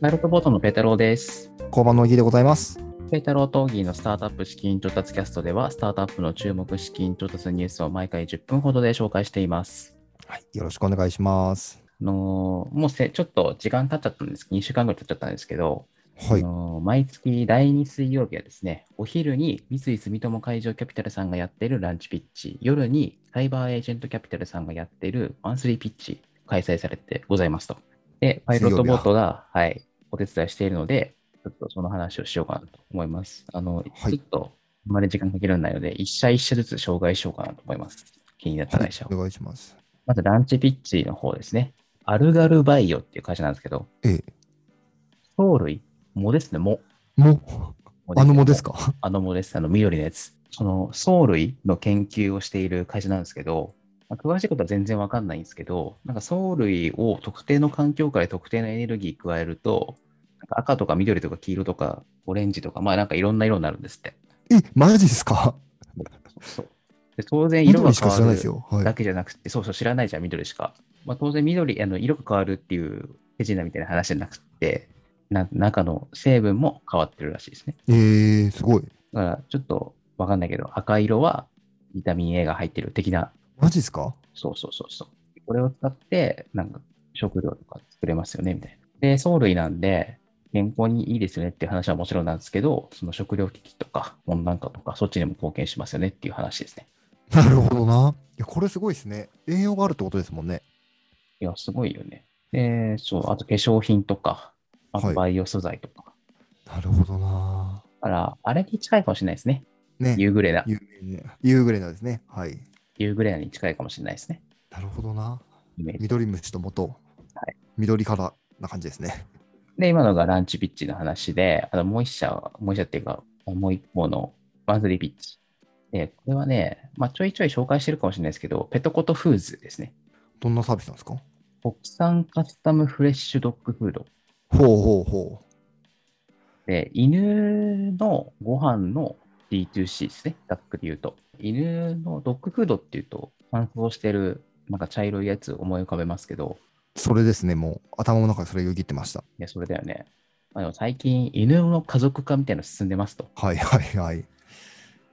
パイロットボートのペータローです。工場の木でございます。ペータローとギーのスタートアップ資金調達キャストでは、スタートアップの注目資金調達ニュースを毎回10分ほどで紹介しています。はい、よろしくお願いします。あのーもうせちょっと時間経っちゃったんです2週間ぐらい経っちゃったんですけど、はいあ。のー毎月第2水曜日はですね、お昼に三井住友海上キャピタルさんがやっているランチピッチ、夜にサイバーエージェントキャピタルさんがやっているマンスリーピッチ開催されてございますと。で、パイロットボートが、はい、お手伝いしているので、ちょっとその話をしようかなと思います。あの、はいちょっとあんまり時間かけられないので、一社一社ずつ紹介しようかなと思います。気になったはい会社を。お願いします。まずランチピッチの方ですね。アルガルバイオっていう会社なんですけど、ええ。藻類、藻ですね、藻。も、藻あのもですか？あの藻です。あの緑のやつ。その藻類の研究をしている会社なんですけど、まあ詳しいことは全然わかんないんですけど、なんか藻類を特定の環境下で特定のエネルギー加えると、赤とか緑とか黄色とかオレンジとか、まあなんかいろんな色になるんですって。え、マジですか？そうで当然色が緑しか変わる知らないですよ。はい。だけじゃなくて、そうそう知らないじゃん、緑しか。まあ、当然緑、あの色が変わるっていう手品みたいな話じゃなくて、な中の成分も変わってるらしいですね。えー、すごい。だからちょっとわかんないけど、赤色はビタミン A が入ってる的な、マジですか？そうそうそうそう。これを使って、なんか食料とか作れますよね、みたいな。で、藻類なんで、健康にいいですよねっていう話はもちろんなんですけど、その食料危機とか温暖化とか、そっちにも貢献しますよねっていう話ですね。なるほどな。いや、これすごいですね。栄養があるってことですもんね。いや、すごいよね。で、そう、あと化粧品とか、あはいとバイオ素材とか。なるほどな。だから、あれに近いかもしれないですね。ね。ユーグレナ。夕暮れ夕暮れなんですね。はい。ユーグレナに近いかもしれないですね。なるほどな。緑虫と元。はい。緑からな感じですね。で、今のがランチピッチの話で、あのもう一社は、もう一社っていうか、もう一方のマンスリーピッチ。で、これはね、まあ、ちょいちょい紹介してるかもしれないですけど、ペトコトフーズですね。どんなサービスなんですか？国産カスタムフレッシュドッグフード。ほうほうほで、犬のご飯の D2C ですね。ざっくり言うと。犬のドッグフードっていうと、乾燥してる、なんか茶色いやつ思い浮かべますけど、う。それですね。もう頭の中でそれよぎってました。いや、それだよね。まあ、でも最近、犬の家族化みたいなの進んでますと。はいはいはい。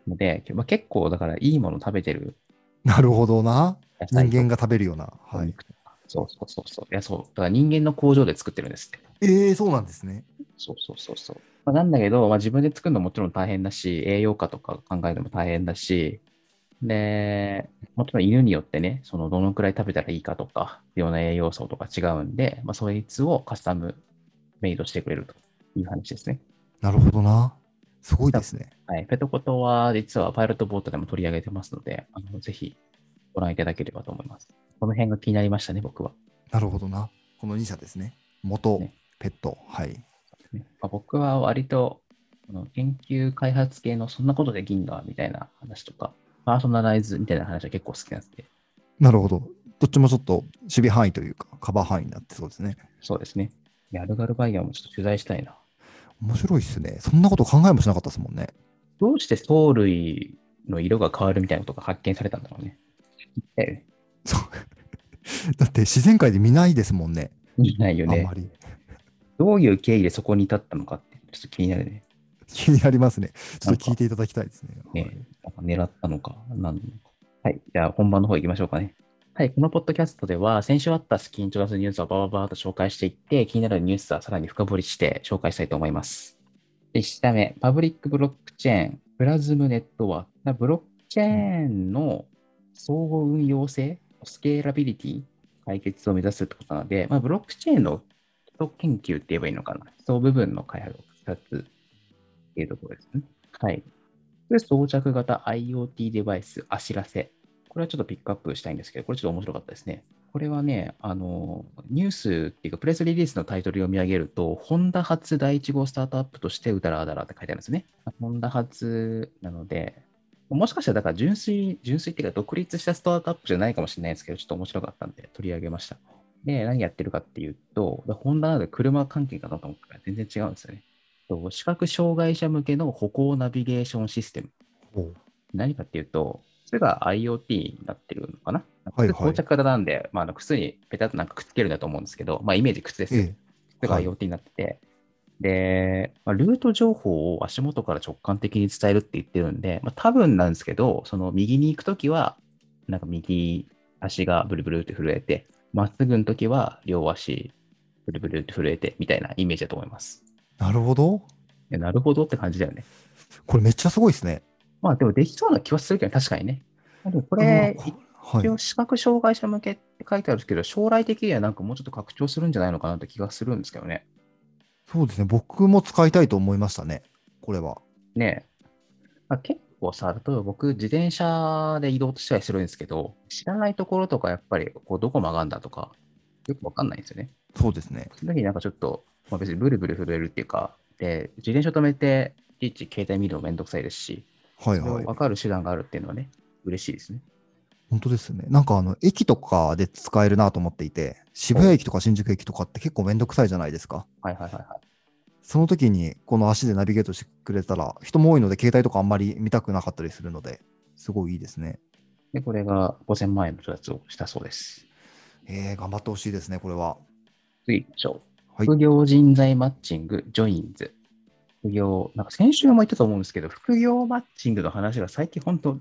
ので、まあ、結構だからいいもの食べてるなるほどな。野菜と人間が食べるような。はい。お肉とか。そうそうそうそう。いや、そう。だから人間の工場で作ってるんですって。ええそうなんですね。そうそうそうそう。まあ、なんだけど、まあ、自分で作るのももちろん大変だし、栄養価とか考えるのも大変だし、で、もちろん犬によってね、そのどのくらい食べたらいいかとか、必要な栄養素とか違うんで、まあ、そいつをカスタムメイドしてくれるという話ですね。なるほどな。すごいですね。はい。ペトコトは実はパイロットボートでも取り上げてますので、あのぜひご覧いただければと思います。この辺が気になりましたね、僕は。なるほどな。この2社ですね。元、ねペット。はい。ねまあ、僕は割と研究開発系のそんなことできんだみたいな話とか、パーソナライズみたいな話は結構好きなんで、なるほど。どっちもちょっと守備範囲というか、カバー範囲になってそうですね。そうですね。ヤルガルバイアもちょっと取材したいな。面白いっすね。そんなこと考えもしなかったですもんね。どうして藻類の色が変わるみたいなことが発見されたんだろうね。だよねそう。だって自然界で見ないですもんね。見ないよねあんま。り。どういう経緯でそこに至ったのかって、ちょっと気になるね。気になりますね。ちょっと聞いていただきたいですね。ねはい狙ったのか、何なのか。はい。じゃあ本番の方行きましょうかね。はい。このポッドキャストでは、先週あったスキン調達ニュースをバババーっと紹介していって、気になるニュースはさらに深掘りして紹介したいと思います。で、下目、パブリックブロックチェーン、プラズムネットワーク。だブロックチェーンの相互運用性、スケーラビリティ、解決を目指すってことなので、まあ、ブロックチェーンの基礎研究って言えばいいのかな。基礎部分の開発を2つっていうところですね。はい。で、装着型 IoT デバイス、あしらせ。これはちょっとピックアップしたいんですけど、これちょっと面白かったですね。これはね、あの、ニュースっていうか、プレスリリースのタイトルを見上げると、ホンダ発第1号スタートアップとしてうだらあだらって書いてあるんですね。ホンダ発なので、もしかしたらだから純粋、純粋っていうか独立したスタートアップじゃないかもしれないですけど、ちょっと面白かったんで取り上げました。で、何やってるかっていうと、ホンダなので車関係かなと思ったら全然違うんですよね。と視覚障害者向けの歩行ナビゲーションシステム。何かっていうと、それが IoT になってるのかなはいはい靴装着型なんで、まあ、あの靴にペタッとなんかくっつけるんだと思うんですけど、まあ、イメージ靴ですよ。えそれが IoT になってて、で、まあ、ルート情報を足元から直感的に伝えるって言ってるんで、まあ、多分なんですけど、その右に行くときは、なんか右足がブルブルって震えて、まっすぐのときは両足ブルブルって震えてみたいなイメージだと思います。なるほど。いやなるほどって感じだよね。これめっちゃすごいですね。まあでもできそうな気はするけど、確かにね。まあでもこれ、一。応視覚障害者向けって書いてあるんですけど、将来的にはなんかもうちょっと拡張するんじゃないのかなって気がするんですけどね。そうですね。僕も使いたいと思いましたね。これは。ねえ。まあ、結構さ、例えば僕、自転車で移動したりするんですけど、知らないところとか、やっぱりこうどこ曲がんだとか、よくわかんないんですよね。そうですね。その時になんかちょっと、まあ、別にブルブル震えるっていうか、で、自転車止めて、いちいち携帯見るのめんどくさいですし、はいはい。分かる手段があるっていうのはね、嬉しいですね。本当ですね。なんかあの、駅とかで使えるなと思っていて、渋谷駅とか新宿駅とかって結構めんどくさいじゃないですか。はいはいはいはい。その時にこの足でナビゲートしてくれたら、人も多いので携帯とかあんまり見たくなかったりするので、すごいいいですね。で、これが5000万円の調達をしたそうです。えー、頑張ってほしいですね、これは。次行きましょう。はい副業人材マッチング、ジョインズ。副業、なんか先週も言ったと思うんですけど、副業マッチングの話が最近本当、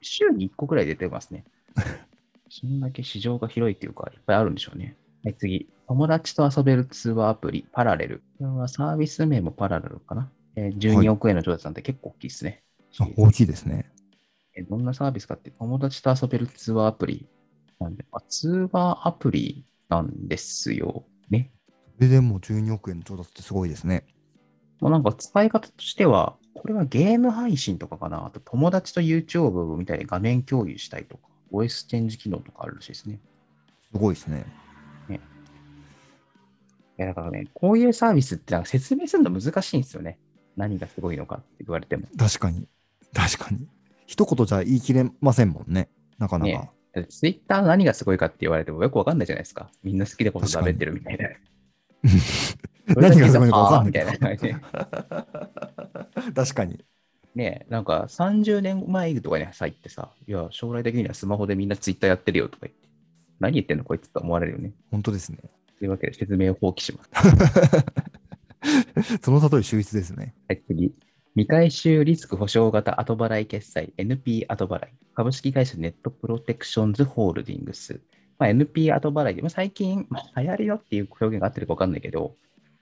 週に1個くらい出てますね。そんだけ市場が広いっていうか、いっぱいあるんでしょうね。はい、次。友達と遊べる通話アプリ、パラレル。これはサービス名もパラレルかな。えー12億円の調達なんて結構大きいですね。あ大きいですね。えどんなサービスかって、友達と遊べる通話アプリなんで、あ通話アプリなんですよね。それでもう12億円の調達ってすごいですね。もうなんか使い方としては、これはゲーム配信とかかな。あと友達と YouTube みたいに画面共有したりとか、OS チェンジ機能とかあるらしいですね。すごいですね。いやだからね、こういうサービスってなんか説明するの難しいんですよね。何がすごいのかって言われても。確かに。確かに。一言じゃ言い切れませんもんね。なかなか。ねツイッター何がすごいかって言われてもよくわかんないじゃないですか。みんな好きなこと食べてるみたいな。何がすごいのかわかんないみたいな感じで。確かに。ねえ、なんか30年前とかに入ってさ、いや、将来的にはスマホでみんなツイッターやってるよとか言って、何言ってんのこいつと思われるよね。本当ですね。というわけで説明を放棄します。その例え秀逸ですね。はい、次。未回収リスク保証型後払い決済 NP 後払い。株式会社ネットプロテクションズホールディングス。まあ、NP 後払いで、まあ、最近、まあ、流行りよっていう表現が合ってるか分かんないけど、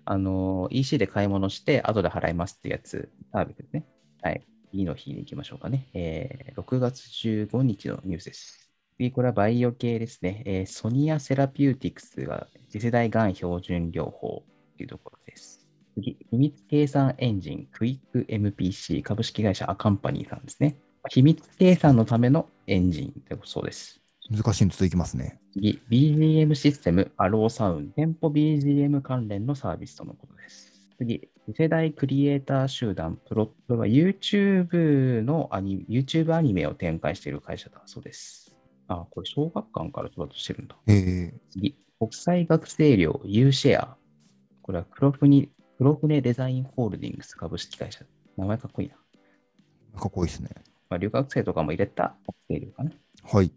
あの、EC で買い物して後で払いますってやつ、サービスですね。はい。次の日に行きましょうかね。えー、6月15日のニュースです。次、これはバイオ系ですね。えーソニアセラピューティクスが次世代がん標準療法というところです。次、秘密計算エンジン、クイック MPC 株式会社アカンパニーさんですね。秘密計算のためのエンジンというそうです。難しいの続きますね。次、BGM システム、アローサウンド、店舗 BGM 関連のサービスとのことです。次、次世代クリエイター集団、プロットは YouTube のアニ YouTube アニメを展開している会社だそうです。あ、これ小学館から仕事してるんだ。えー、次、国際学生寮 U シェア。これは黒船黒船デザインホールディングス株式会社。名前かっこいいな。かっこいいですね。まあ、留学生とかも入れた学生寮かな。はい。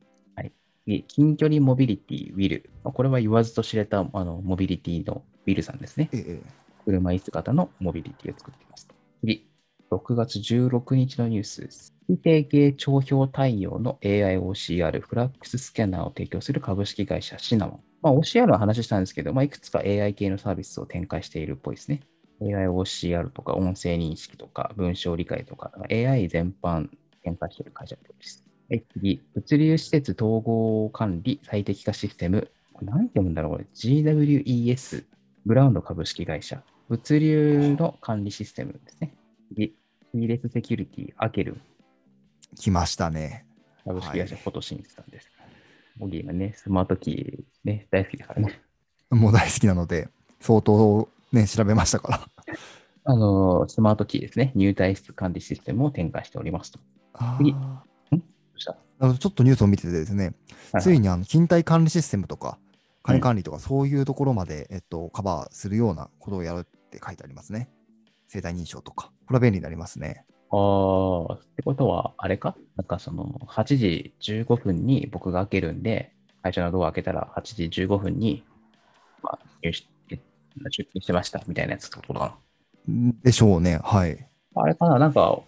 次、近距離モビリティ、ウィル。まあこれは言わずと知れたあのモビリティのウィルさんですね。えー、車椅子型のモビリティを作っています。次、6月16日のニュースです。非定型帳票対応の AIOCR フラックススキャナーを提供する株式会社シナモン。まあ、OCR の話したんですけど、まあ、いくつか AI 系のサービスを展開しているっぽいですね。AIOCR とか音声認識とか文章理解とか AI 全般展開している会社っぽいです。はい、次、物流施設統合管理最適化システム。これ何て読むんだろうこれ GWES グラウンド株式会社。物流の管理システムですね。次、シーレスセキュリティ、アケルン来ましたね。株式会社はいフォトシンさんです。ボギーがね、スマートキーね、大好きだからね。もう大好きなので、相当ね、調べましたから。あの、スマートキーですね。入退出管理システムを展開しておりますと。次あーどうしたあのちょっとニュースを見ててですね、はいついにあの勤怠管理システムとか、金管理とか、そういうところまで、えっと、カバーするようなことをやるって書いてありますね。生体認証とか。これは便利になりますね。ああ、ってことは、あれか？なんかその、8時15分に僕が開けるんで、会社のドア開けたら8時15分に、まあ、出勤してましたみたいなやつってことかでしょうね。はい。な。あれかな？なんか、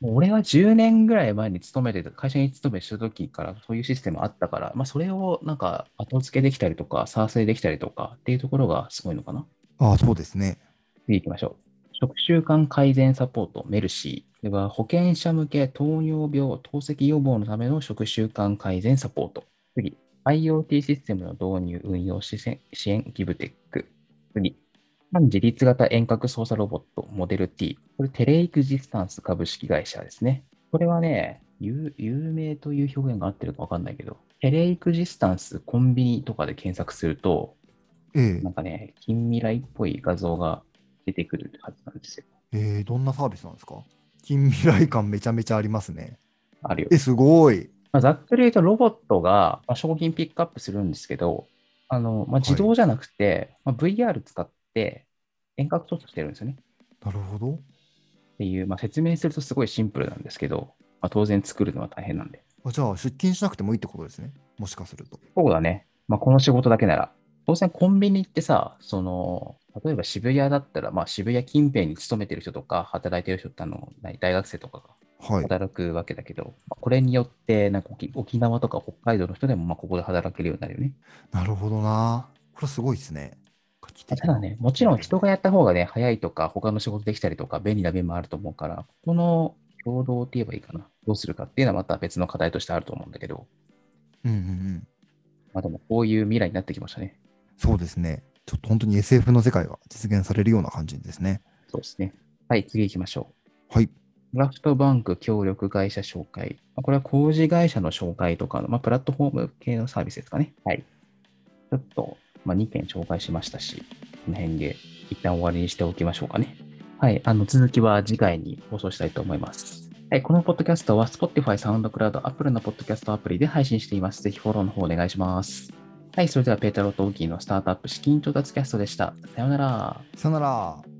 俺は10年ぐらい前に勤めてた、会社に勤めした時からそういうシステムあったから、まあそれをなんか後付けできたりとか、再生できたりとかっていうところがすごいのかなああ、そうですね。次行きましょう。食習慣改善サポート、メルシー。では、保険者向け糖尿病、透析予防のための食習慣改善サポート。次、IoT システムの導入、運用支援、支援ギブテック。次、半自立型遠隔操作ロボット、モデル T。これ、テレイクジスタンス株式会社ですね。これはね、有有名という表現が合ってるかわかんないけど、テレイクジスタンスコンビニとかで検索すると、えなんかね、近未来っぽい画像が出てくるはずなんですよ。ええーどんなサービスなんですか？近未来感めちゃめちゃありますね。あるよ。え、すごい。まあ、ざっくり言うと、ロボットがまあ商品ピックアップするんですけど、あのまあ、自動じゃなくて、まあ、VR 使って遠隔操作してるんですよね。なるほど。っていう、まあ、説明するとすごいシンプルなんですけど、まあ、当然作るのは大変なんで。あじゃあ、出勤しなくてもいいってことですね？もしかすると。そうだね。まあ、この仕事だけなら。当然コンビニってさ、その、例えば渋谷だったら、まあ、渋谷近辺に勤めてる人とか、働いてる人ってあの、何大学生とかがはい。働くわけだけど、まあこれによって、なんか沖沖縄とか北海道の人でも、まあ、ここで働けるようになるよね。なるほどな。これすごいですね。画期的ただね、もちろん人がやった方がね、早いとか、他の仕事できたりとか、便利な面もあると思うから、ここの共同って言えばいいかな。どうするかっていうのはまた別の課題としてあると思うんだけど、うんうんうん。まあでもこういう未来になってきましたね。そうですね。ちょっと本当に SF の世界が実現されるような感じですね。そうですね。はい、次行きましょう。はい。ドラフトバンク協力会社紹介。まあこれは工事会社の紹介とかの、まあ、プラットフォーム系のサービスですかね。はい。ちょっと、まあ、2件紹介しましたし、この辺で一旦終わりにしておきましょうかね。はい。あの、続きは次回に放送したいと思います。はい。このポッドキャストは Spotify、SoundCloud、Apple のポッドキャストアプリで配信しています。ぜひフォローの方お願いします。はい。それでは、ペータロー・トーキーのスタートアップ資金調達キャストでした。さよなら。さよなら。